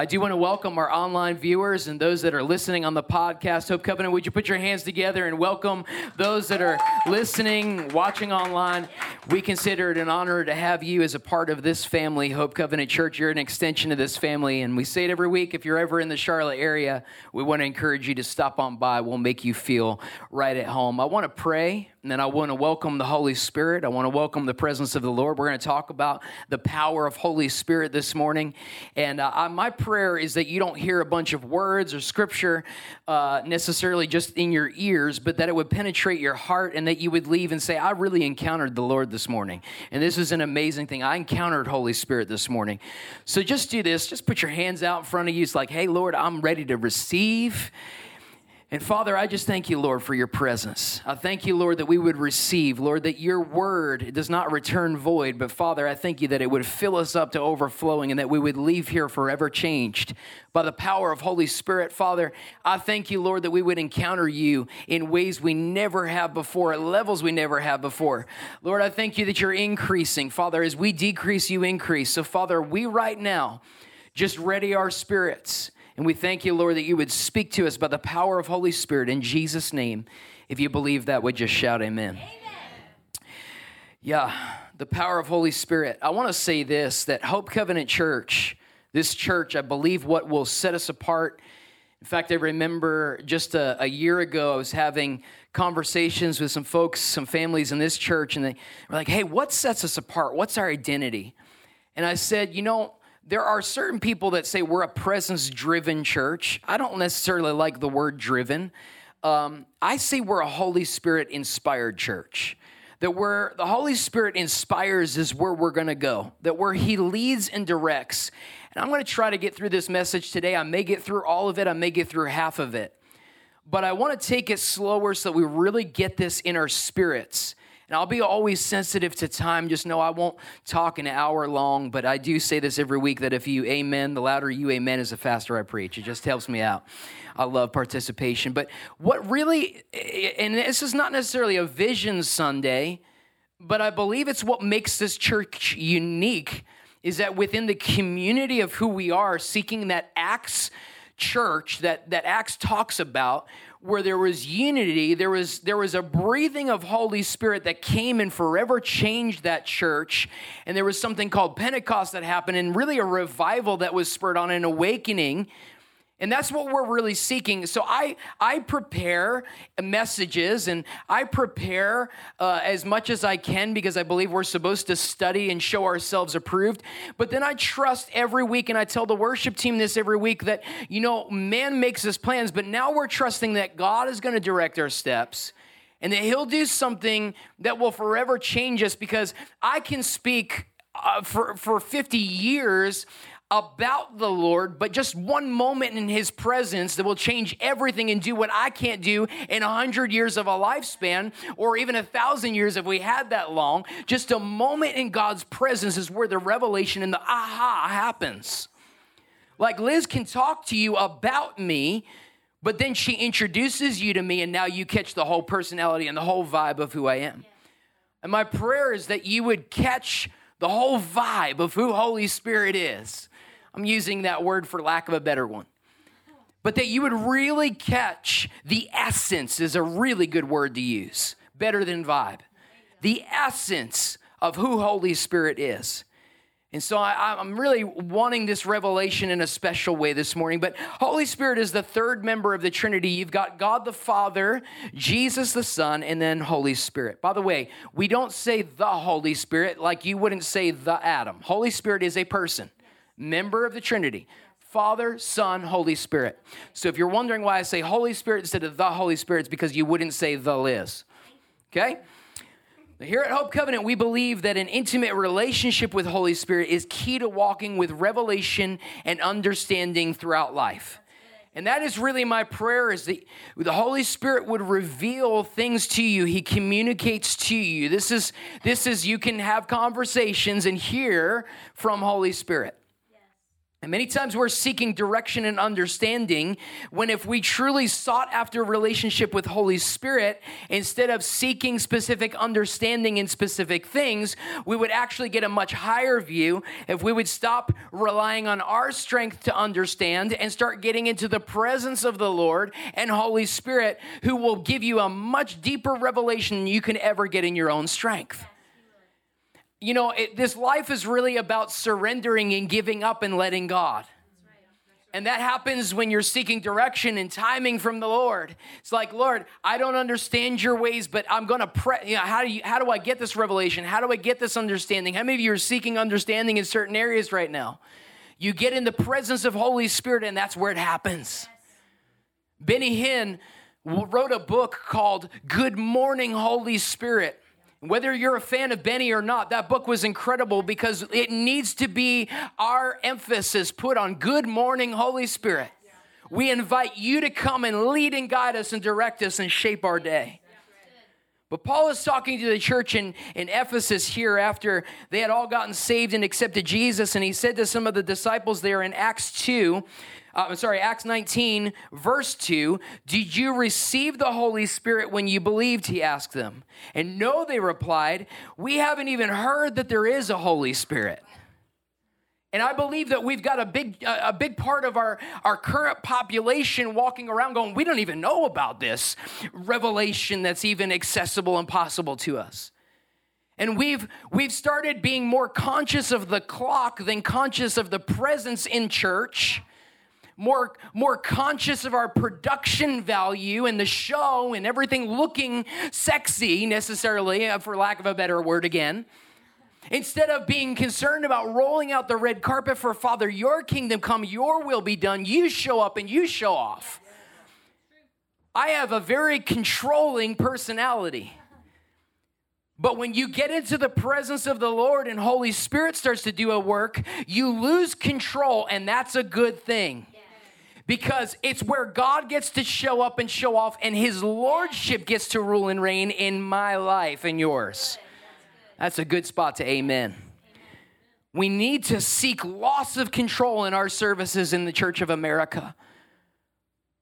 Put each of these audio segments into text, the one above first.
I do want to welcome our online viewers and those that are listening on the podcast. Hope Covenant, would you put your hands together and welcome those that are listening, watching online? We consider it an honor to have you as a part of this family, Hope Covenant Church. You're an extension of this family, and we say it every week. If you're ever in the Charlotte area, we want to encourage you to stop on by. We'll make you feel right at home. I want to pray and then I want to welcome the Holy Spirit. I want to welcome the presence of the Lord. We're going to talk about the power of Holy Spirit this morning. And uh, my prayer is that you don't hear a bunch of words or scripture uh, necessarily just in your ears, but that it would penetrate your heart and that you would leave and say, I really encountered the Lord this morning. And this is an amazing thing. I encountered Holy Spirit this morning. So just do this. Just put your hands out in front of you. It's like, hey, Lord, I'm ready to receive. And Father, I just thank you, Lord, for your presence. I thank you, Lord, that we would receive, Lord, that your word does not return void. But Father, I thank you that it would fill us up to overflowing and that we would leave here forever changed by the power of Holy Spirit. Father, I thank you, Lord, that we would encounter you in ways we never have before, at levels we never have before. Lord, I thank you that you're increasing. Father, as we decrease, you increase. So, Father, we right now just ready our spirits and we thank you, Lord, that you would speak to us by the power of Holy Spirit in Jesus' name. If you believe that, would just shout amen. amen. Yeah, the power of Holy Spirit. I want to say this that Hope Covenant Church, this church, I believe what will set us apart. In fact, I remember just a, a year ago, I was having conversations with some folks, some families in this church, and they were like, hey, what sets us apart? What's our identity? And I said, you know, there are certain people that say we're a presence driven church. I don't necessarily like the word driven. Um, I say we're a Holy Spirit inspired church. That where the Holy Spirit inspires is where we're to go. That where He leads and directs. And I'm to try to get through this message today. I may get through all of it, I may get through half of it. But I want to take it slower so we really get this in our spirits. And I'll be always sensitive to time. Just know I won't talk an hour long, but I do say this every week that if you amen, the louder you amen is the faster I preach. It just helps me out. I love participation. But what really, and this is not necessarily a vision Sunday, but I believe it's what makes this church unique is that within the community of who we are, seeking that Acts church that, that Acts talks about, where there was unity, there was, there was a breathing of Holy Spirit that came and forever changed that church. And there was something called Pentecost that happened, and really a revival that was spurred on, an awakening and that's what we're really seeking. So I, I prepare messages and I prepare uh, as much as I can because I believe we're supposed to study and show ourselves approved. But then I trust every week, and I tell the worship team this every week that, you know, man makes his plans, but now we're trusting that God is going to direct our steps and that he'll do something that will forever change us because I can speak uh, for, for 50 years about the Lord, but just one moment in His presence that will change everything and do what I can't do in a hundred years of a lifespan, or even a thousand years if we had that long. Just a moment in God's presence is where the revelation and the aha happens. Like Liz can talk to you about me, but then she introduces you to me, and now you catch the whole personality and the whole vibe of who I am. And my prayer is that you would catch the whole vibe of who Holy Spirit is I'm using that word for lack of a better one. But that you would really catch the essence is a really good word to use, better than vibe. The essence of who Holy Spirit is. And so I, am really wanting this revelation in a special way this morning. But Holy Spirit is the third member of the Trinity. You've got God the Father, Jesus the Son, and then Holy Spirit. By the way, we don't say the Holy Spirit like you wouldn't say the Adam. Holy Spirit is a person member of the Trinity. Father, Son, Holy Spirit. So if you're wondering why I say Holy Spirit instead of the Holy Spirit, it's because you wouldn't say the Liz. Okay? Here at Hope Covenant, we believe that an intimate relationship with Holy Spirit is key to walking with revelation and understanding throughout life. And that is really my prayer is that the Holy Spirit would reveal things to you. He communicates to you. This is this is you can have conversations and hear from Holy Spirit. And many times we're seeking direction and understanding when if we truly sought after a relationship with Holy Spirit, instead of seeking specific understanding in specific things, we would actually get a much higher view if we would stop relying on our strength to understand and start getting into the presence of the Lord and Holy Spirit who will give you a much deeper revelation you can ever get in your own strength you know, it, this life is really about surrendering and giving up and letting God. And that happens when you're seeking direction and timing from the Lord. It's like, Lord, I don't understand your ways, but I'm going to pray. You know, how do you, how do I get this revelation? How do I get this understanding? How many of you are seeking understanding in certain areas right now? You get in the presence of Holy Spirit, and that's where it happens. Benny Hinn wrote a book called Good Morning, Holy Spirit. Whether you're a fan of Benny or not, that book was incredible because it needs to be our emphasis put on good morning, Holy Spirit. We invite you to come and lead and guide us and direct us and shape our day. But Paul is talking to the church in, in Ephesus here after they had all gotten saved and accepted Jesus. And he said to some of the disciples there in Acts 2, uh, I'm sorry, Acts 19, verse 2. Did you receive the Holy Spirit when you believed? He asked them. And no, they replied, We haven't even heard that there is a Holy Spirit. And I believe that we've got a big, a big part of our, our current population walking around going, we don't even know about this revelation that's even accessible and possible to us. And we've, we've started being more conscious of the clock than conscious of the presence in church more, more conscious of our production value and the show and everything looking sexy, necessarily, uh, for lack of a better word again. Instead of being concerned about rolling out the red carpet for Father, your kingdom come, your will be done, you show up and you show off. I have a very controlling personality. But when you get into the presence of the Lord and Holy Spirit starts to do a work, you lose control, and that's a good thing because it's where God gets to show up and show off, and His Lordship gets to rule and reign in my life and yours. That's a good spot to amen. We need to seek loss of control in our services in the Church of America.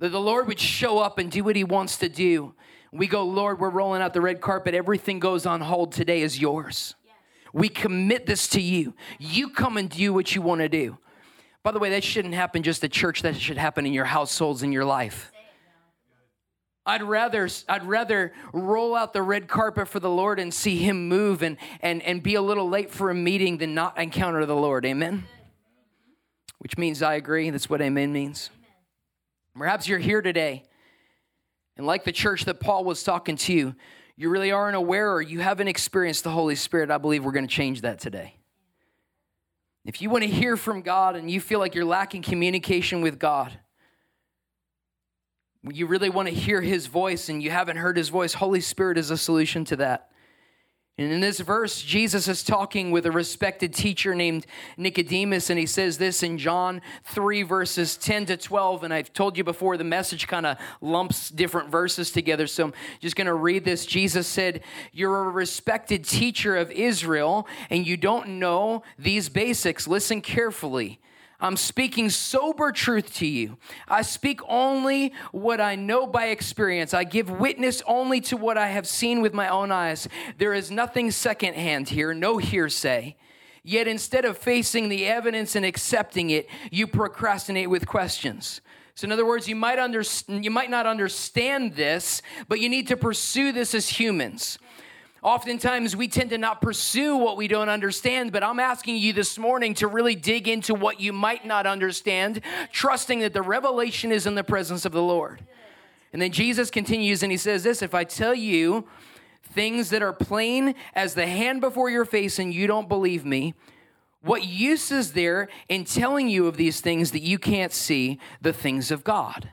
That the Lord would show up and do what He wants to do. We go, Lord, we're rolling out the red carpet. Everything goes on hold. Today is yours. We commit this to you. You come and do what you want to do. By the way, that shouldn't happen just at church, that should happen in your households, in your life. I'd rather, I'd rather roll out the red carpet for the Lord and see Him move and, and, and be a little late for a meeting than not encounter the Lord. Amen? Which means I agree. That's what amen means. Perhaps you're here today, and like the church that Paul was talking to you, you really aren't aware or you haven't experienced the Holy Spirit. I believe we're going to change that today. If you want to hear from God and you feel like you're lacking communication with God, you really want to hear his voice and you haven't heard his voice, Holy Spirit is a solution to that. And in this verse, Jesus is talking with a respected teacher named Nicodemus, and he says this in John 3, verses 10 to 12. And I've told you before, the message kind of lumps different verses together. So I'm just going to read this. Jesus said, You're a respected teacher of Israel, and you don't know these basics. Listen carefully. I'm speaking sober truth to you. I speak only what I know by experience. I give witness only to what I have seen with my own eyes. There is nothing secondhand here, no hearsay. Yet instead of facing the evidence and accepting it, you procrastinate with questions. So in other words, you might under, you might not understand this, but you need to pursue this as humans. Oftentimes, we tend to not pursue what we don't understand, but I'm asking you this morning to really dig into what you might not understand, trusting that the revelation is in the presence of the Lord. And then Jesus continues and he says this If I tell you things that are plain as the hand before your face and you don't believe me, what use is there in telling you of these things that you can't see the things of God?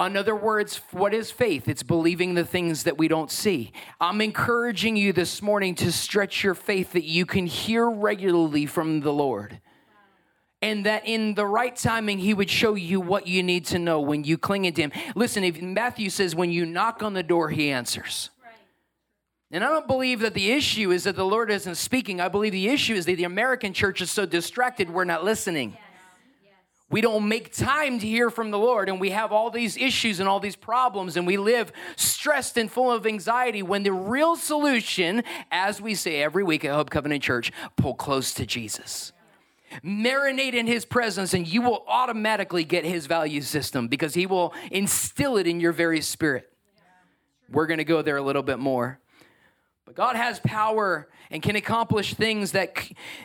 In other words, what is faith? It's believing the things that we don't see. I'm encouraging you this morning to stretch your faith that you can hear regularly from the Lord. And that in the right timing, he would show you what you need to know when you cling to him. Listen, if Matthew says, when you knock on the door, he answers. And I don't believe that the issue is that the Lord isn't speaking. I believe the issue is that the American church is so distracted, we're not listening. We don't make time to hear from the Lord, and we have all these issues and all these problems, and we live stressed and full of anxiety when the real solution, as we say every week at Hope Covenant Church, pull close to Jesus. Marinate in his presence, and you will automatically get his value system because he will instill it in your very spirit. We're going to go there a little bit more. But God has power and can accomplish things that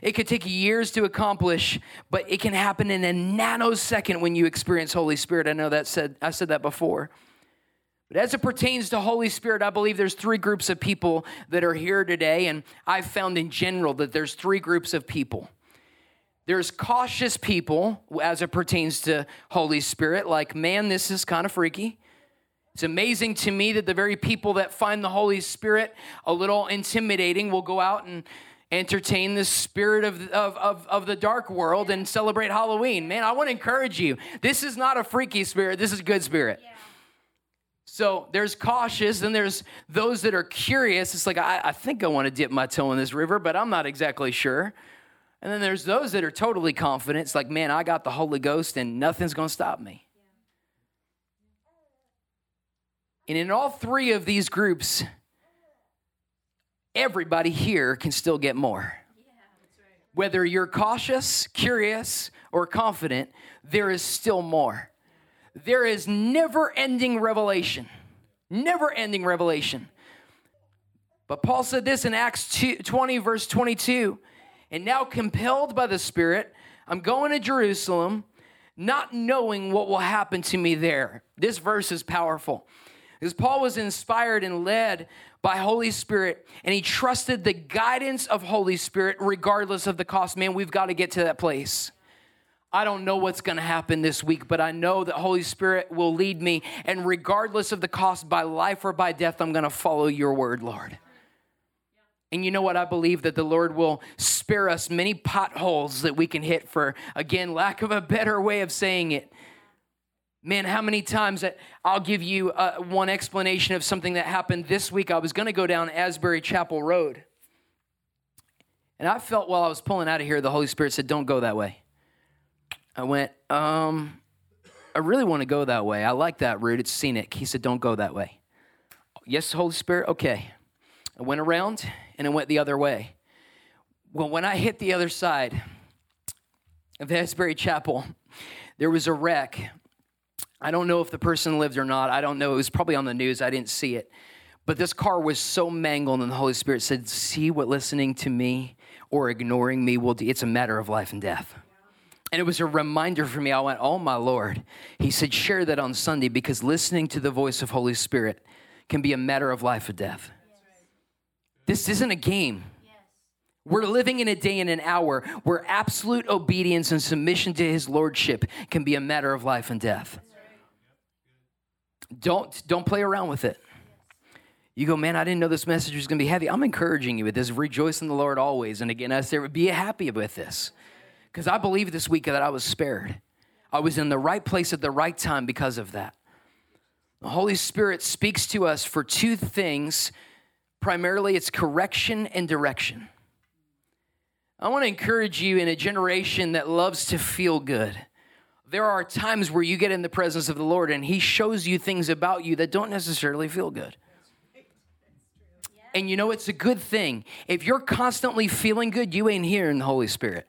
it could take years to accomplish, but it can happen in a nanosecond when you experience Holy Spirit. I know that said I said that before. But as it pertains to Holy Spirit, I believe there's three groups of people that are here today, and I've found in general that there's three groups of people. There's cautious people as it pertains to Holy Spirit, like, man, this is kind of freaky. It's amazing to me that the very people that find the Holy Spirit a little intimidating will go out and entertain the spirit of, of, of, of, the dark world and celebrate Halloween. Man, I want to encourage you. This is not a freaky spirit, this is a good spirit. Yeah. So there's cautious, and there's those that are curious. It's like, I, I think I want to dip my toe in this river, but I'm not exactly sure. And then there's those that are totally confident. It's like, man, I got the Holy Ghost and nothing's going to stop me. And in all three of these groups, everybody here can still get more. Whether you're cautious, curious, or confident, there is still more. There is never ending revelation. Never ending revelation. But Paul said this in Acts 20, verse 22 And now, compelled by the Spirit, I'm going to Jerusalem, not knowing what will happen to me there. This verse is powerful. Because Paul was inspired and led by Holy Spirit, and he trusted the guidance of Holy Spirit regardless of the cost. Man, we've got to get to that place. I don't know what's going to happen this week, but I know that Holy Spirit will lead me, and regardless of the cost, by life or by death, I'm going to follow your word, Lord. And you know what? I believe that the Lord will spare us many potholes that we can hit for, again, lack of a better way of saying it. Man, how many times that I'll give you uh, one explanation of something that happened this week. I was going to go down Asbury Chapel Road. And I felt while I was pulling out of here, the Holy Spirit said, Don't go that way. I went, um, I really want to go that way. I like that route. It's scenic. He said, Don't go that way. Yes, Holy Spirit, okay. I went around and I went the other way. Well, when I hit the other side of Asbury Chapel, there was a wreck I don't know if the person lived or not. I don't know. It was probably on the news. I didn't see it. But this car was so mangled, and the Holy Spirit said, See what listening to me or ignoring me will do. It's a matter of life and death. And it was a reminder for me. I went, Oh, my Lord. He said, Share that on Sunday because listening to the voice of Holy Spirit can be a matter of life or death. This isn't a game. We're living in a day and an hour where absolute obedience and submission to his lordship can be a matter of life and death. Don't don't play around with it. You go, man, I didn't know this message was going to be heavy. I'm encouraging you with this. Rejoice in the Lord always. And again, I say, be happy with this. Because I believe this week that I was spared. I was in the right place at the right time because of that. The Holy Spirit speaks to us for two things. Primarily, it's correction and direction. I want to encourage you in a generation that loves to feel good there are times where you get in the presence of the Lord and He shows you things about you that don't necessarily feel good. And you know, it's a good thing. If you're constantly feeling good, you ain't hearing the Holy Spirit.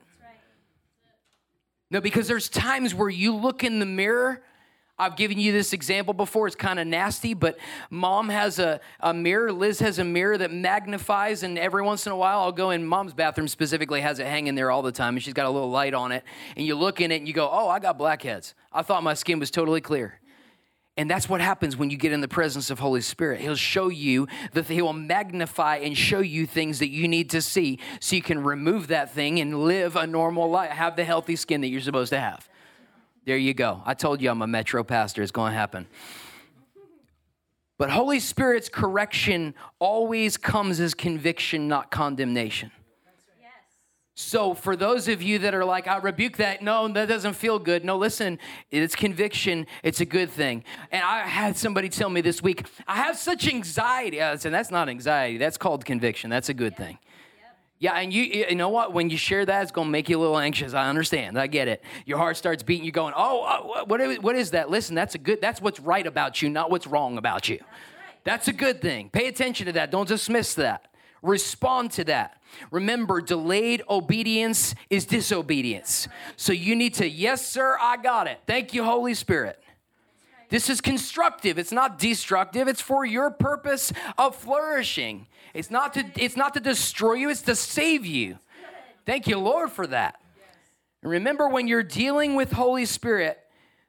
No, because there's times where you look in the mirror I've given you this example before. It's kind of nasty, but mom has a, a mirror. Liz has a mirror that magnifies, and every once in a while, I'll go in mom's bathroom specifically, has it hanging there all the time, and she's got a little light on it. And you look in it and you go, Oh, I got blackheads. I thought my skin was totally clear. And that's what happens when you get in the presence of Holy Spirit. He'll show you that he will magnify and show you things that you need to see so you can remove that thing and live a normal life, have the healthy skin that you're supposed to have. There you go. I told you I'm a metro pastor. It's going to happen. But Holy Spirit's correction always comes as conviction, not condemnation. So, for those of you that are like, I rebuke that, no, that doesn't feel good. No, listen, it's conviction. It's a good thing. And I had somebody tell me this week, I have such anxiety. I said, that's not anxiety. That's called conviction. That's a good thing. Yeah, and you you know what? When you share that, it's to make you a little anxious. I understand. I get it. Your heart starts beating. You're going, oh, uh, what is, what is that? Listen, that's a good. That's what's right about you, not what's wrong about you. That's a good thing. Pay attention to that. Don't dismiss that. Respond to that. Remember, delayed obedience is disobedience. So you need to, yes, sir, I got it. Thank you, Holy Spirit. This is constructive. It's not destructive. It's for your purpose of flourishing. It's not to it's not to destroy you, it's to save you. Thank you, Lord, for that. And remember when you're dealing with Holy Spirit,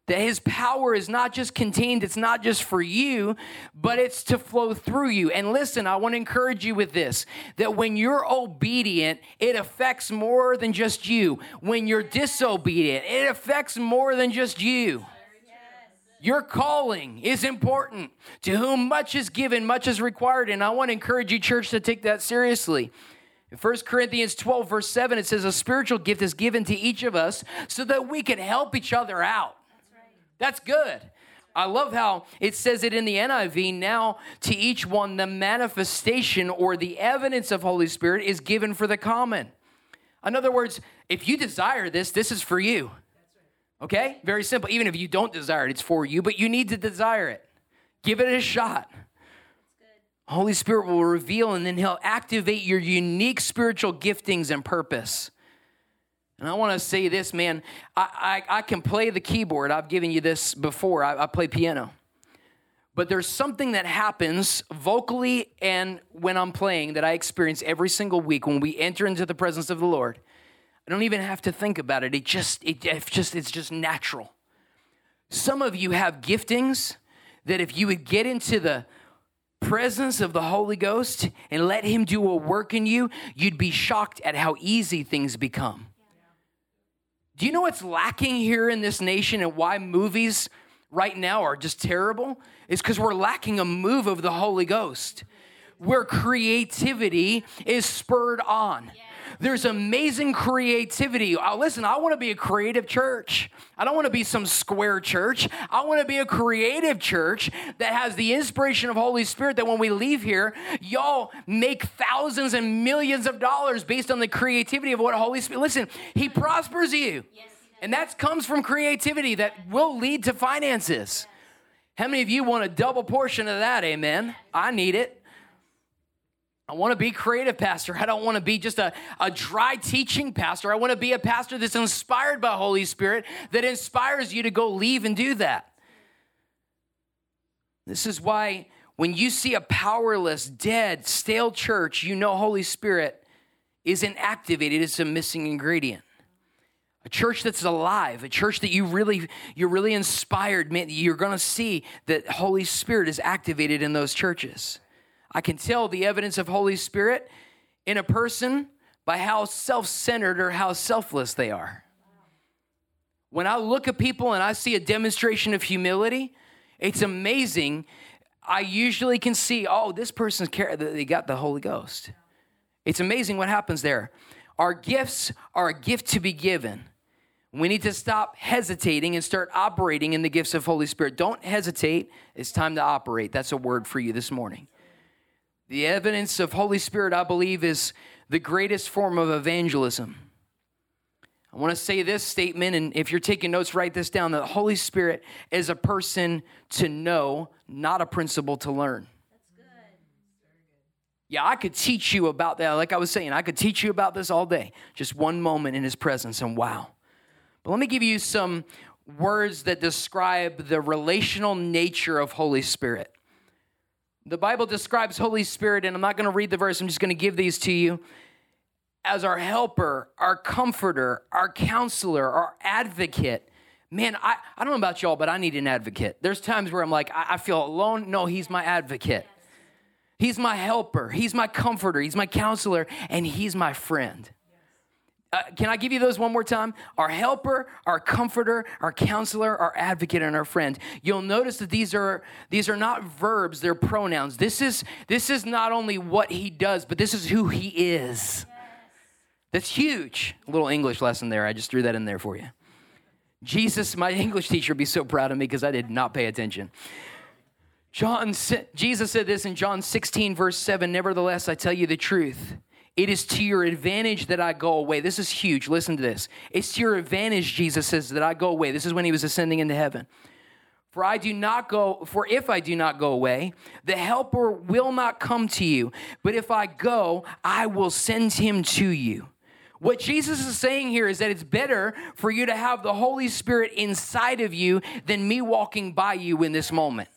that his power is not just contained, it's not just for you, but it's to flow through you. And listen, I want to encourage you with this that when you're obedient, it affects more than just you. When you're disobedient, it affects more than just you. Your calling is important. To whom much is given, much is required. And I want to encourage you, church, to take that seriously. In 1 Corinthians 12, verse 7, it says, A spiritual gift is given to each of us so that we can help each other out. That's, good. I love how it says it in the NIV. Now, to each one, the manifestation or the evidence of Holy Spirit is given for the common. In other words, if you desire this, this is for you. Okay? Very simple. Even if you don't desire it, it's for you, but you need to desire it. Give it a shot. Holy Spirit will reveal and then He'll activate your unique spiritual giftings and purpose. And I want to say this, man. I, I, I, can play the keyboard. I've given you this before. I, I play piano. But there's something that happens vocally and when I'm playing that I experience every single week when we enter into the presence of the Lord. I don't even have to think about it. It just, it, it just, it's just natural. Some of you have giftings that if you would get into the presence of the Holy Ghost and let Him do a work in you, you'd be shocked at how easy things become. Do you know what's lacking here in this nation and why movies right now are just terrible? Is because we're lacking a move of the Holy Ghost where creativity is spurred on. Yeah. There's amazing creativity. Uh, listen, I want to be a creative church. I don't want to be some square church. I want to be a creative church that has the inspiration of Holy Spirit that when we leave here, y'all make thousands and millions of dollars based on the creativity of what Holy Spirit. Listen, He prospers you. Yes, and that comes from creativity that will lead to finances. How many of you want a double portion of that? Amen. I need it. I want to be creative pastor. I don't want to be just a, a dry teaching pastor. I want to be a pastor that's inspired by Holy Spirit, that inspires you to go leave and do that. This is why when you see a powerless, dead, stale church, you know Holy Spirit isn't activated. It's a missing ingredient. A church that's alive, a church that you really you're really inspired, you're going to see that Holy Spirit is activated in those churches. I can tell the evidence of Holy Spirit in a person by how self centered or how selfless they are. When I look at people and I see a demonstration of humility, it's amazing. I usually can see, oh, this person's care they got the Holy Ghost. It's amazing what happens there. Our gifts are a gift to be given. We need to stop hesitating and start operating in the gifts of Holy Spirit. Don't hesitate. It's time to operate. That's a word for you this morning. The evidence of Holy Spirit, I believe, is the greatest form of evangelism. I want to say this statement, and if you're taking notes, write this down. The Holy Spirit is a person to know, not a principle to learn. Yeah, I could teach you about that. Like I was saying, I could teach you about this all day. Just one moment in his presence, and wow. But let me give you some words that describe the relational nature of Holy Spirit. The Bible describes Holy Spirit, and I'm not going to read the verse, I'm just going to give these to you as our helper, our comforter, our counselor, our advocate. Man, I, I don't know about y'all, but I need an advocate. There's times where I'm like, I, I feel alone. No, he's my advocate. He's my helper. He's my comforter. He's my counselor, and he's my friend. Uh, can I give you those one more time? Our helper, our comforter, our counselor, our advocate, and our friend. You'll notice that these are these are not verbs; they're pronouns. This is this is not only what he does, but this is who he is. That's huge. A little English lesson there. I just threw that in there for you. Jesus, my English teacher, would be so proud of me because I did not pay attention. John, Jesus said this in John 16, verse 7 Nevertheless, I tell you the truth. It is to your advantage that I go away. This is huge. Listen to this. It's to your advantage, Jesus says, that I go away. This is when he was ascending into heaven. For I do not go, for if I do not go away, the helper will not come to you. But if I go, I will send him to you. What Jesus is saying here is that it's better for you to have the Holy Spirit inside of you than me walking by you in this moment.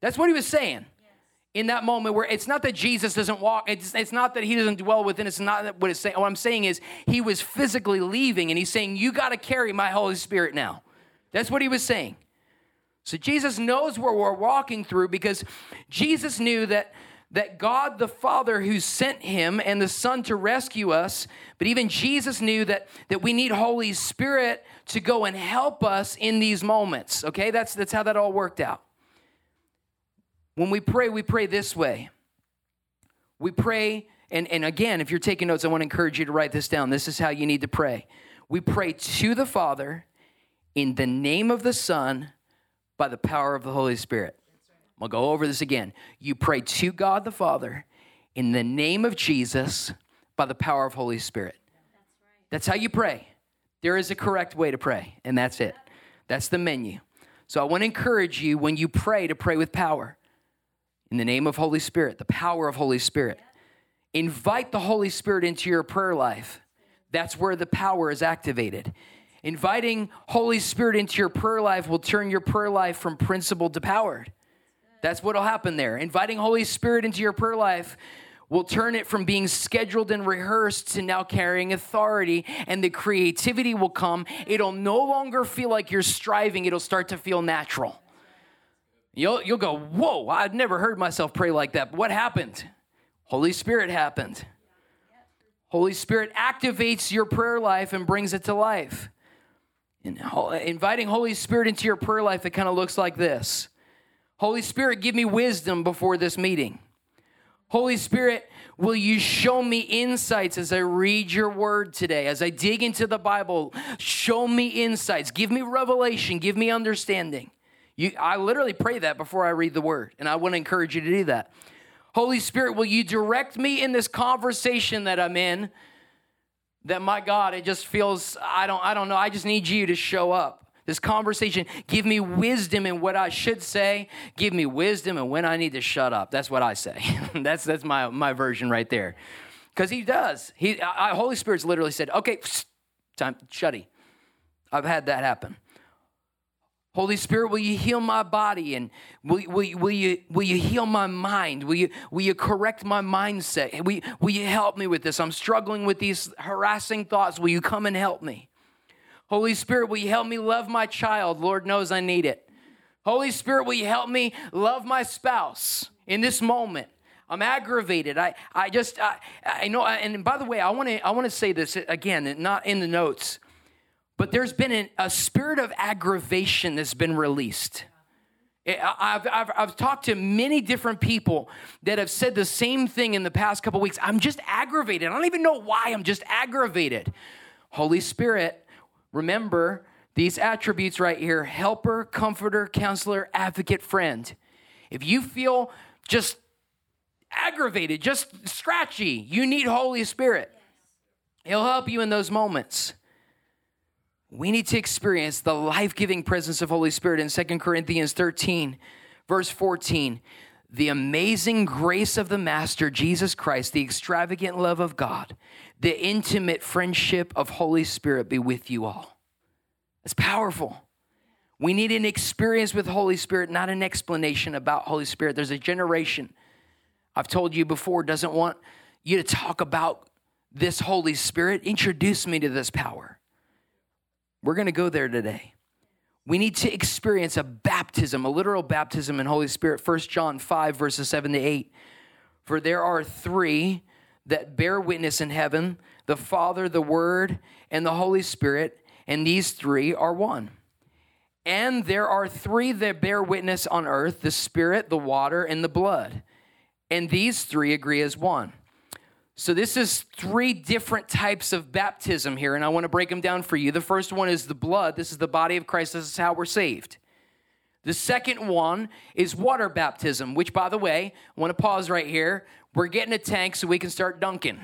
That's what he was saying in that moment where it's not that Jesus doesn't walk, it's, it's not that he doesn't dwell within, it's not what it's saying. What I'm saying is he was physically leaving and he's saying, You got to carry my Holy Spirit now. That's what he was saying. So Jesus knows where we're walking through because Jesus knew that that God the Father who sent him and the Son to rescue us, but even Jesus knew that, that we need Holy Spirit to go and help us in these moments. Okay, that's, that's how that all worked out. When we pray, we pray this way. We pray, and, and again, if you're taking notes, I want to encourage you to write this down. This is how you need to pray. We pray to the Father in the name of the Son by the power of the Holy Spirit. I'm going to go over this again. You pray to God the Father in the name of Jesus by the power of Holy Spirit. That's how you pray. There is a correct way to pray, and that's it. That's the menu. So I want to encourage you when you pray to pray with power in the name of Holy Spirit, the power of Holy Spirit. Invite the Holy Spirit into your prayer life. That's where the power is activated. Inviting Holy Spirit into your prayer life will turn your prayer life from principled to powered. That's what'll happen there. Inviting Holy Spirit into your prayer life will turn it from being scheduled and rehearsed to now carrying authority, and the creativity will come. It'll no longer feel like you're striving, it'll start to feel natural. You'll, you'll go, Whoa, I've never heard myself pray like that. What happened? Holy Spirit happened. Holy Spirit activates your prayer life and brings it to life. And inviting Holy Spirit into your prayer life, it kind of looks like this Holy Spirit, give me wisdom before this meeting. Holy Spirit, will you show me insights as I read your word today, as I dig into the Bible? Show me insights. Give me revelation. Give me understanding. You, I literally pray that before I read the word, and I want to encourage you to do that. Holy Spirit, will you direct me in this conversation that I'm in? That my God, it just feels I don't I don't know. I just need you to show up. This conversation, give me wisdom in what I should say. Give me wisdom and when I need to shut up. That's what I say. that's that's my my version right there. Because he does. He I, Holy Spirit's literally said, "Okay, time shutty." I've had that happen. Holy Spirit, will you heal my body and will, will, will, you, will you heal my mind? Will you, will you correct my mindset? Will, will you help me with this? I'm struggling with these harassing thoughts. Will you come and help me? Holy Spirit, will you help me love my child? Lord knows I need it. Holy Spirit, will you help me love my spouse in this moment? I'm aggravated. I, I just, I, I know. And by the way, I want to, I want to say this again, not in the notes. But there's been an, a spirit of aggravation that's been released. I've, I've, I've, talked to many different people that have said the same thing in the past couple weeks. I'm just aggravated. I don't even know why. I'm just aggravated. Holy Spirit, remember these attributes right here helper, comforter, counselor, advocate, friend. If you feel just aggravated, just scratchy, you need Holy Spirit. He'll help you in those moments we need to experience the life-giving presence of Holy Spirit in 2 Corinthians 13 verse 14. The amazing grace of the Master Jesus Christ, the extravagant love of God, the intimate friendship of Holy Spirit be with you all. It's powerful. We need an experience with Holy Spirit, not an explanation about Holy Spirit. There's a generation, I've told you before, doesn't want you to talk about this Holy Spirit. Introduce me to this power. We're going to go there today. We need to experience a baptism, a literal baptism in Holy Spirit. 1 John 5, verses 7 to 8. For there are three that bear witness in heaven the Father, the Word, and the Holy Spirit, and these three are one. And there are three that bear witness on earth the Spirit, the water, and the blood. And these three agree as one. So, this is three different types of baptism here, and I want to break them down for you. The first one is the blood. This is the body of Christ. This is how we're saved. The second one is water baptism, which, by the way, I want to pause right here. We're getting a tank so we can start dunking.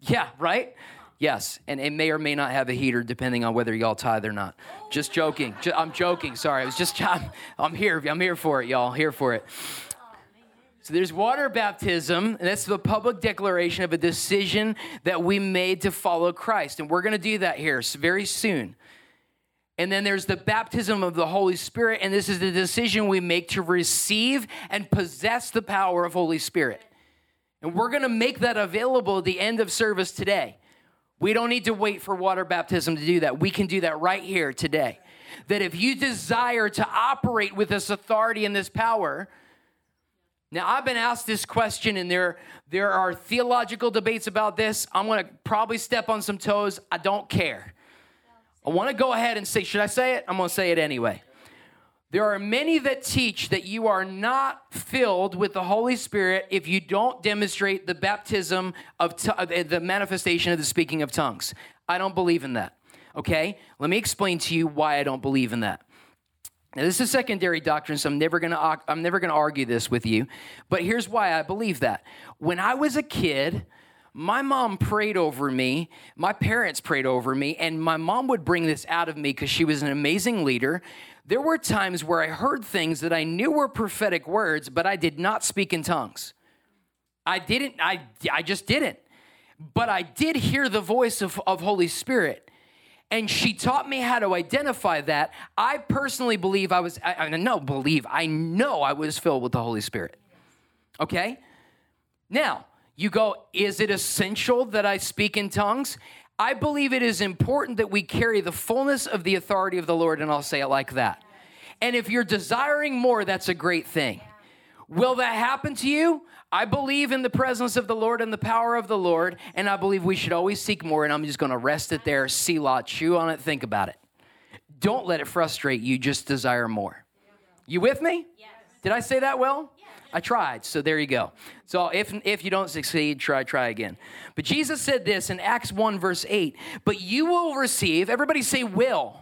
Yeah, right? Yes, and it may or may not have a heater depending on whether y'all tithe or not. Just joking. I'm joking. Sorry, I was just. I'm, I'm here. I'm here for it, y'all. Here for it. So there's water baptism, and that's the public declaration of a decision that we made to follow Christ. And we're going to do that here very soon. And then there's the baptism of the Holy Spirit, and this is the decision we make to receive and possess the power of Holy Spirit. And we're going to make that available at the end of service today. We don't need to wait for water baptism to do that. We can do that right here today. That if you desire to operate with this authority and this power, now, I've been asked this question, and there, there are theological debates about this. I'm going to probably step on some toes. I don't care. I want to go ahead and say, should I say it? I'm going to say it anyway. There are many that teach that you are not filled with the Holy Spirit if you don't demonstrate the baptism of t- the manifestation of the speaking of tongues. I don't believe in that. Okay? Let me explain to you why I don't believe in that. Now, this is secondary doctrine, so I'm never gonna I'm never gonna argue this with you. But here's why I believe that. When I was a kid, my mom prayed over me, my parents prayed over me, and my mom would bring this out of me because she was an amazing leader. There were times where I heard things that I knew were prophetic words, but I did not speak in tongues. I didn't, I, I just didn't. But I did hear the voice of, of Holy Spirit and she taught me how to identify that. I personally believe I was, I, I know, believe, I know I was filled with the Holy Spirit. Okay? Now, you go, is it essential that I speak in tongues? I believe it is important that we carry the fullness of the authority of the Lord, and I'll say it like that. And if you're desiring more, that's a great thing. Will that happen to you? I believe in the presence of the Lord and the power of the Lord, and I believe we should always seek more. And I'm just going to rest it there, see lot, chew on it, think about it. Don't let it frustrate you, just desire more. You with me? Yes. Did I say that well? Yes. I tried, so there you go. So if, if you don't succeed, try, try again. But Jesus said this in Acts 1, verse 8, but you will receive, everybody say will.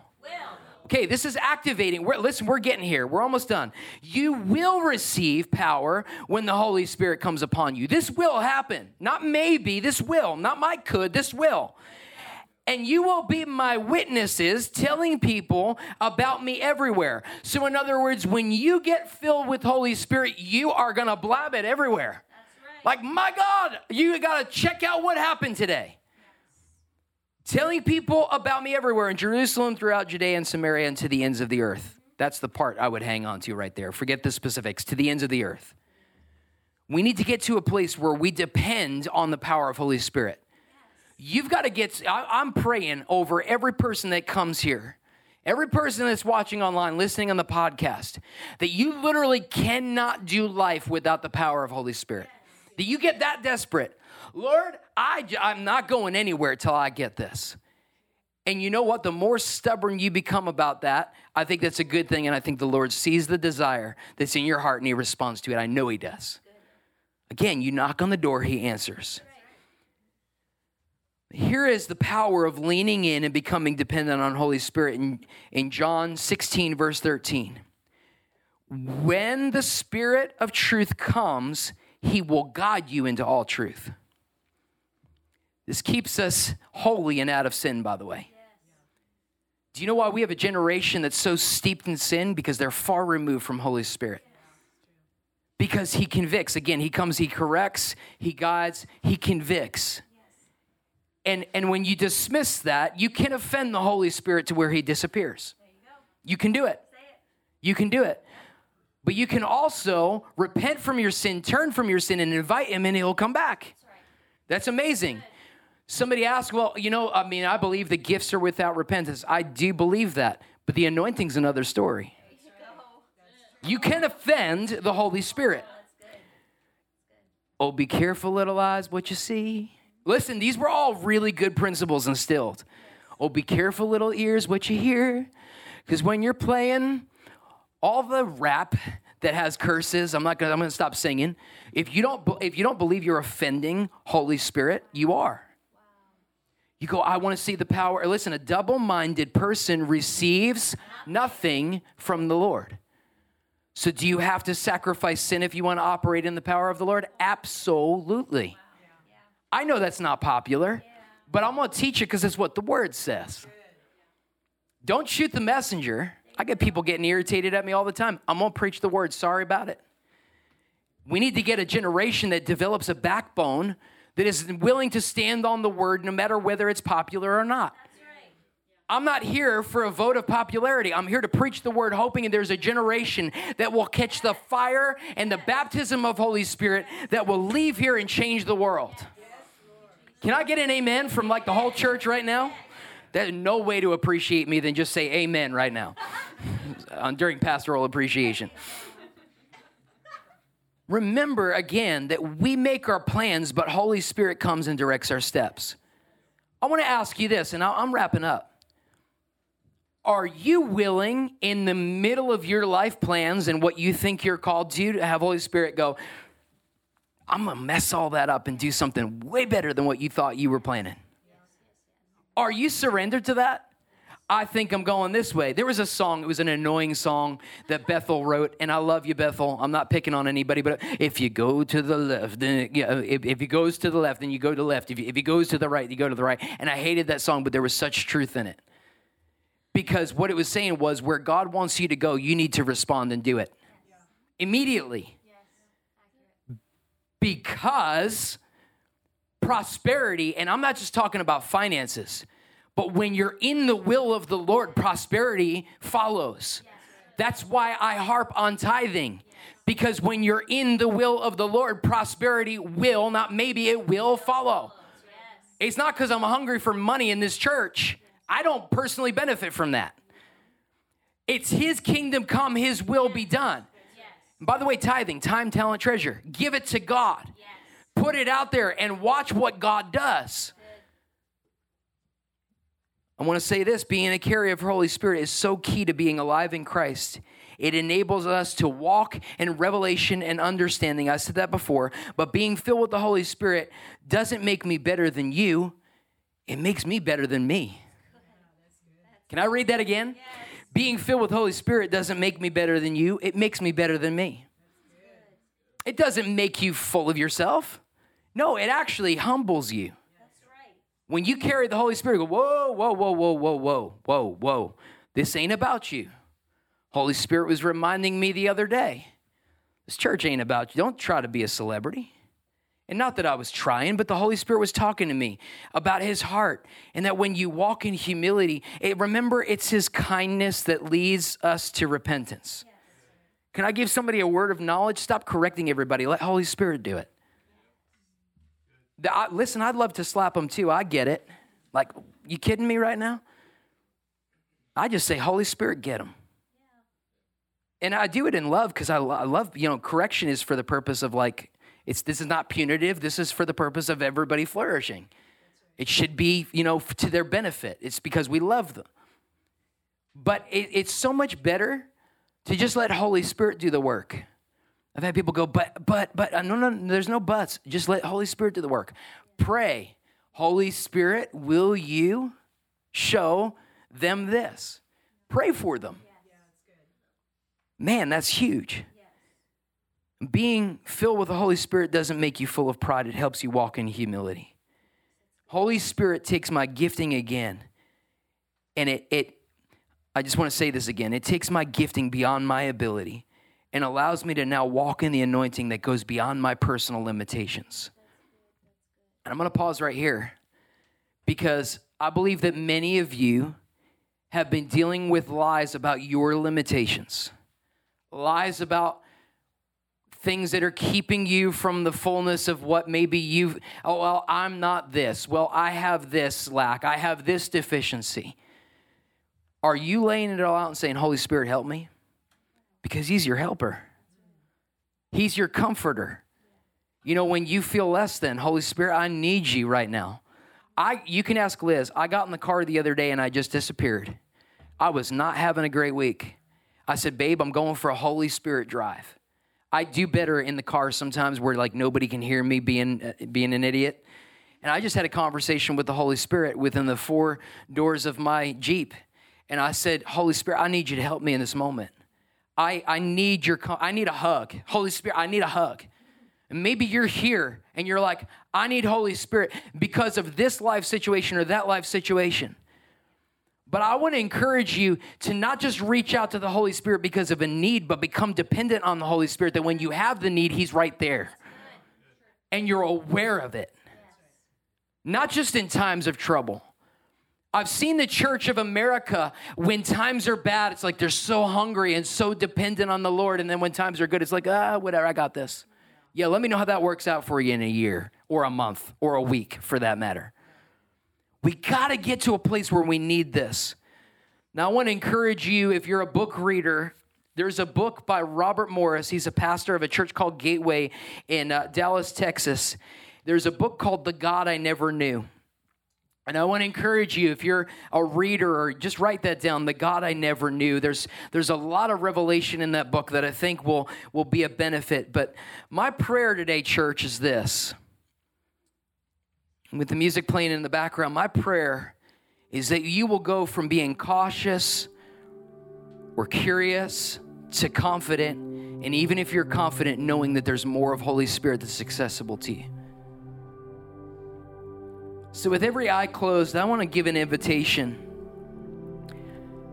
Okay, this is activating. We're, listen, we're getting here. We're almost done. You will receive power when the Holy Spirit comes upon you. This will happen. Not maybe, this will. Not my could, this will. And you will be my witnesses telling people about me everywhere. So, in other words, when you get filled with Holy Spirit, you are going to blab it everywhere. Right. Like, my God, you got to check out what happened today telling people about me everywhere in Jerusalem, throughout Judea and Samaria, and to the ends of the earth. That's the part I would hang on to right there. Forget the specifics, to the ends of the earth. We need to get to a place where we depend on the power of Holy Spirit. You've got to get, I'm praying over every person that comes here, every person that's watching online, listening on the podcast, that you literally cannot do life without the power of Holy Spirit. That you get that desperate Lord, I, I'm not going anywhere till I get this. And you know what? The more stubborn you become about that, I think that's a good thing. And I think the Lord sees the desire that's in your heart and He responds to it. I know He does. Again, you knock on the door, He answers. Here is the power of leaning in and becoming dependent on Holy Spirit in, in John 16, verse 13. When the Spirit of truth comes, He will guide you into all truth. This keeps us holy and out of sin, by the way. Do you know why we have a generation that's so steeped in sin? Because they're far removed from Holy Spirit. Because he convicts. Again, he comes, he corrects, he guides, he convicts. And, and when you dismiss that, you can offend the Holy Spirit to where he disappears. You, can do it. You can do it. But you can also repent from your sin, turn from your sin, and invite him, and he'll come back. That's amazing. Somebody asked, well, you know, I mean, I believe the gifts are without repentance. I do believe that, but the anointing's another story. You can offend the Holy Spirit. Oh, be careful, little eyes, what you see. Listen, these were all really good principles instilled. Oh, be careful, little ears, what you hear. Because when you're playing all the rap that has curses, I'm not gonna, I'm gonna stop singing. If you don't, if you don't believe you're offending Holy Spirit, you are. You go, I want to see the power. Listen, a double minded person receives nothing from the Lord. So, do you have to sacrifice sin if you want to operate in the power of the Lord? Absolutely. I know that's not popular, but I'm going to teach it because it's what the word says. Don't shoot the messenger. I get people getting irritated at me all the time. I'm going to preach the word. Sorry about it. We need to get a generation that develops a backbone that is willing to stand on the word no matter whether it's popular or not. I'm not here for a vote of popularity. I'm here to preach the word, hoping that there's a generation that will catch the fire and the baptism of Holy Spirit that will leave here and change the world. Can I get an amen from like the whole church right now? There's no way to appreciate me than just say amen right now uh, during pastoral appreciation. Remember again that we make our plans, but Holy Spirit comes and directs our steps. I want to ask you this, and I'm wrapping up. Are you willing in the middle of your life plans and what you think you're called to to have Holy Spirit go, I'm gonna mess all that up and do something way better than what you thought you were planning? Are you surrendered to that? I think I'm going this way. There was a song, it was an annoying song that Bethel wrote, and I love you, Bethel. I'm not picking on anybody, but if you go to the left, then yeah, if, if he goes to the left, then you go to the left. If, you, if he goes to the right, you go to the right. And I hated that song, but there was such truth in it. Because what it was saying was where God wants you to go, you need to respond and do it immediately. Because prosperity, and I'm not just talking about finances but when you're in the will of the Lord, prosperity follows. That's why I harp on tithing. Because when you're in the will of the Lord, prosperity will, not maybe, it will follow. It's not because I'm hungry for money in this church. I don't personally benefit from that. It's His kingdom come, His will be done. by the way, tithing, time, talent, treasure, give it to God. Put it out there and watch what God does. I want to say this being a carrier of Holy Spirit is so key to being alive in Christ. It enables us to walk in revelation and understanding. I said that before, but being filled with the Holy Spirit doesn't make me better than you, it makes me better than me. Can I read that again? Being filled with Holy Spirit doesn't make me better than you, it makes me better than me. It doesn't make you full of yourself. No, it actually humbles you. When you carry the Holy Spirit, go, whoa, whoa, whoa, whoa, whoa, whoa, whoa, whoa. This ain't about you. Holy Spirit was reminding me the other day. This church ain't about you. Don't try to be a celebrity. And not that I was trying, but the Holy Spirit was talking to me about his heart. And that when you walk in humility, it, remember it's his kindness that leads us to repentance. Can I give somebody a word of knowledge? Stop correcting everybody. Let Holy Spirit do it. I, listen, I'd love to slap them too. I get it. Like, you kidding me right now? I just say, Holy Spirit, get them. And I do it in love because I, I love, you know, correction is for the purpose of like, it's this is not punitive. This is for the purpose of everybody flourishing. It should be, you know, to their benefit. It's because we love them. But it, it's so much better to just let Holy Spirit do the work. I've had people go, but, but, but, uh, no, no, there's no buts. Just let Holy Spirit do the work. Pray, Holy Spirit, will you show them this? Pray for them. Man, that's huge. Being filled with the Holy Spirit doesn't make you full of pride, it helps you walk in humility. Holy Spirit takes my gifting again, and it, it I just want to say this again it takes my gifting beyond my ability and allows me to now walk in the anointing that goes beyond my personal limitations. And I'm going to pause right here because I believe that many of you have been dealing with lies about your limitations, lies about things that are keeping you from the fullness of what maybe you've, oh, well, I'm not this. Well, I have this lack. I have this deficiency. Are you laying it all out and saying, Holy Spirit, help me? Because He's your helper, He's your comforter, You know, when you feel less than, Holy Spirit, I need you right now. I you can ask Liz. I got in the car the other day and I just disappeared. I was not having a great week. I said, "Babe, I'm going for a Holy Spirit drive." I do better in the car sometimes where like nobody can hear me being uh, being an idiot. And I just had a conversation with the Holy Spirit within the four doors of my Jeep. And I said, "Holy Spirit, I need you to help me in this moment. I I need your I need a hug. Holy Spirit, I need a hug." And maybe you're here and you're like, I need Holy Spirit because of this life situation or that life situation. But I want to encourage you to not just reach out to the Holy Spirit because of a need, but become dependent on the Holy Spirit that when you have the need, He's right there. And you're aware of it. Not just in times of trouble. I've seen the church of America when times are bad, it's like they're so hungry and so dependent on the Lord. And then when times are good, it's like, ah, whatever, I got this. Yeah, let me know how that works out for you in a year or a month or a week for that matter. We got to get to a place where we need this. Now, I want to encourage you if you're a book reader, there's a book by Robert Morris. He's a pastor of a church called Gateway in uh, Dallas, Texas. There's a book called The God I Never Knew. And I want to encourage you, if you're a reader, or just write that down, The God I Never Knew. There's, there's a lot of revelation in that book that I think will, will be a benefit. But my prayer today, church, is this. With the music playing in the background, my prayer is that you will go from being cautious or curious to confident. And even if you're confident, knowing that there's more of Holy Spirit that's accessible to you. So, with every eye closed, I want to give an invitation.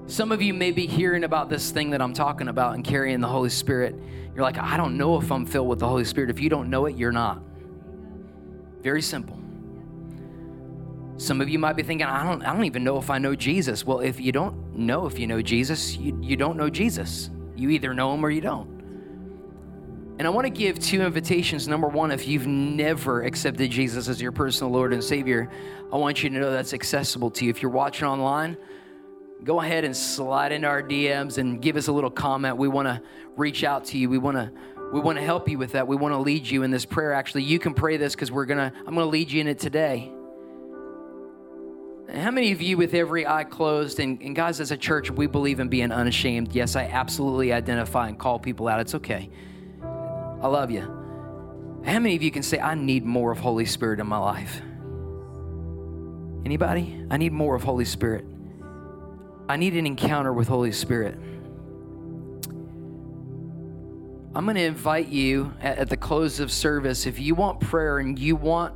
Some of you may be hearing about this thing that I'm talking about and carrying the Holy Spirit. You're like, I don't know if I'm filled with the Holy Spirit. If you don't know it, you're not. Very simple. Some of you might be thinking, I don't, I don't even know if I know Jesus. Well, if you don't know if you know Jesus, you, you don't know Jesus. You either know him or you don't. And I want to give two invitations. Number one, if you've never accepted Jesus as your personal Lord and Savior, I want you to know that's accessible to you. If you're watching online, go ahead and slide into our DMs and give us a little comment. We want to reach out to you. We want to we want to help you with that. We want to lead you in this prayer. Actually, you can pray this because we're gonna I'm gonna lead you in it today. How many of you, with every eye closed, and, and guys, as a church, we believe in being unashamed. Yes, I absolutely identify and call people out. It's okay. I love you. How many of you can say, I need more of Holy Spirit in my life? Anybody? I need more of Holy Spirit. I need an encounter with Holy Spirit. I'm going to invite you at, the close of service, if you want prayer and you want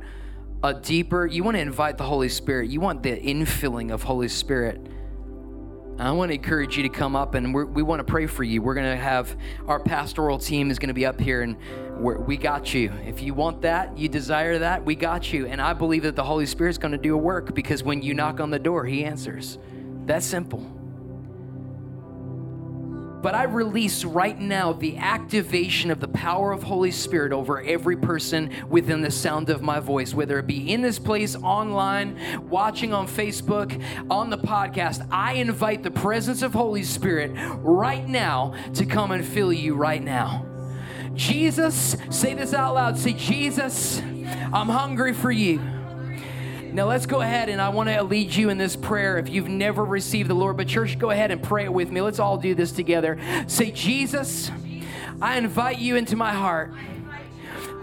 a deeper, you want to invite the Holy Spirit, you want the infilling of Holy Spirit I want to encourage you to come up and we want to pray for you. We're going to have our pastoral team is going to be up here and we got you. If you want that, you desire that, we got you. And I believe that the Holy Spirit is going to do a work because when you knock on the door, He answers. That's simple. But I release right now the activation of the power of Holy Spirit over every person within the sound of my voice, whether it be in this place, online, watching on Facebook, on the podcast. I invite the presence of Holy Spirit right now to come and fill you right now. Jesus, say this out loud. Say, Jesus, I'm hungry for you. Now let's go ahead and I want to lead you in this prayer if you've never received the Lord. But, church, go ahead and pray it with me. Let's all do this together. Say, Jesus, I invite you into my heart.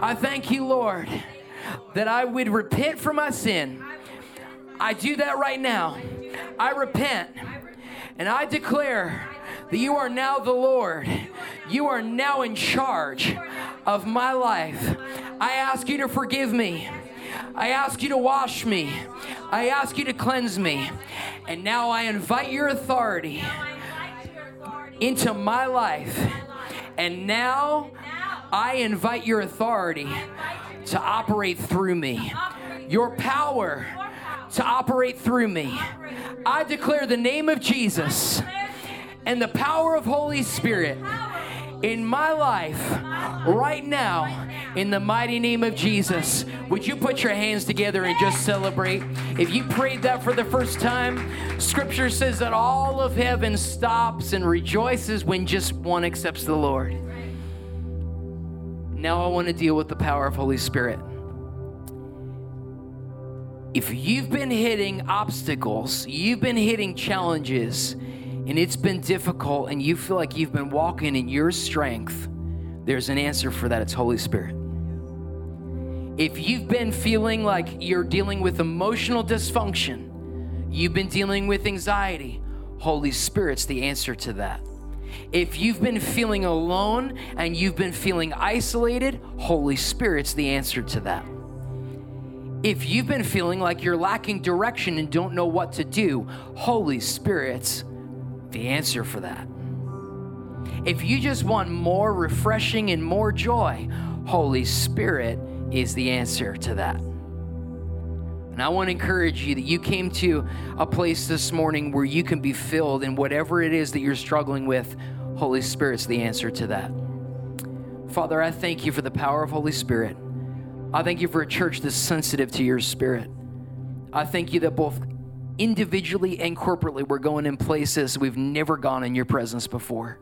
I thank you, Lord, that I would repent for my sin. I do that right now. I repent and I declare that you are now the Lord. You are now in charge of my life. I ask you to forgive me I ask you to wash me. I ask you to cleanse me. And now I invite your authority into my life. And now I invite your authority to operate through me, your power to operate through me. I declare the name of Jesus and the power of Holy Spirit in my life right now in the mighty name of Jesus. Would you put your hands together and just celebrate? If you prayed that for the first time, scripture says that all of heaven stops and rejoices when just one accepts the Lord. Now I want to deal with the power of Holy Spirit. If you've been hitting obstacles, you've been hitting challenges, and it's been difficult, and you feel like you've been walking in your strength, there's an answer for that. It's Holy Spirit. If you've been feeling like you're dealing with emotional dysfunction, you've been dealing with anxiety, Holy Spirit's the answer to that. If you've been feeling alone and you've been feeling isolated, Holy Spirit's the answer to that. If you've been feeling like you're lacking direction and don't know what to do, Holy Spirit's the answer for that. If you just want more refreshing and more joy, Holy Spirit is the answer to that. And I want to encourage you that you came to a place this morning where you can be filled in whatever it is that you're struggling with. Holy Spirit's the answer to that. Father, I thank you for the power of Holy Spirit. I thank you for a church that's sensitive to your spirit. I thank you that both individually and corporately we're going in places we've never gone in your presence before.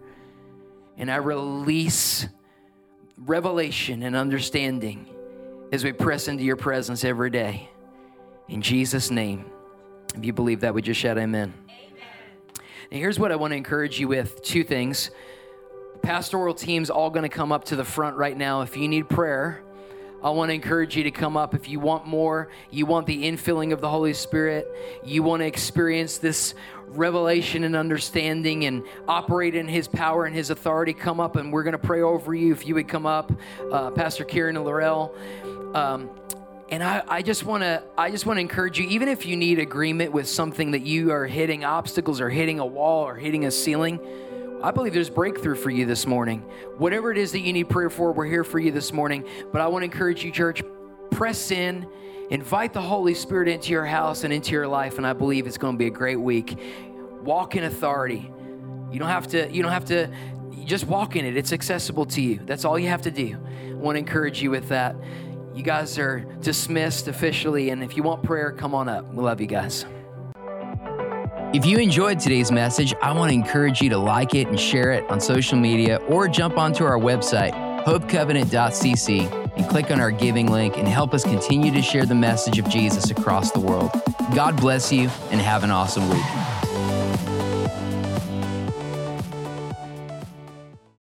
And I release revelation and understanding as we press into your presence every day. In Jesus' name. If you believe that, we just shout amen. amen. Now, here's what I want to encourage you with two things. Pastoral team's all going to come up to the front right now. If you need prayer, I want to encourage you to come up if you want more, you want the infilling of the Holy Spirit, you want to experience this revelation and understanding and operate in His power and His authority. Come up and we're going to pray over you. If you would come up, uh, Pastor Kieran and Laurel. Um, and I, I just want to I just want to encourage you, even if you need agreement with something that you are hitting obstacles or hitting a wall or hitting a ceiling, I believe there's breakthrough for you this morning. Whatever it is that you need prayer for, we're here for you this morning. But I want to encourage you, church, press in, invite the Holy Spirit into your house and into your life, and I believe it's going to be a great week. Walk in authority. You don't have to, you don't have to just walk in it. It's accessible to you. That's all you have to do. I want to encourage you with that. You guys are dismissed officially, and if you want prayer, come on up. We love you guys. If you enjoyed today's message, I want to encourage you to like it and share it on social media or jump onto our website, hopecovenant.cc, and click on our giving link and help us continue to share the message of Jesus across the world. God bless you and have an awesome week.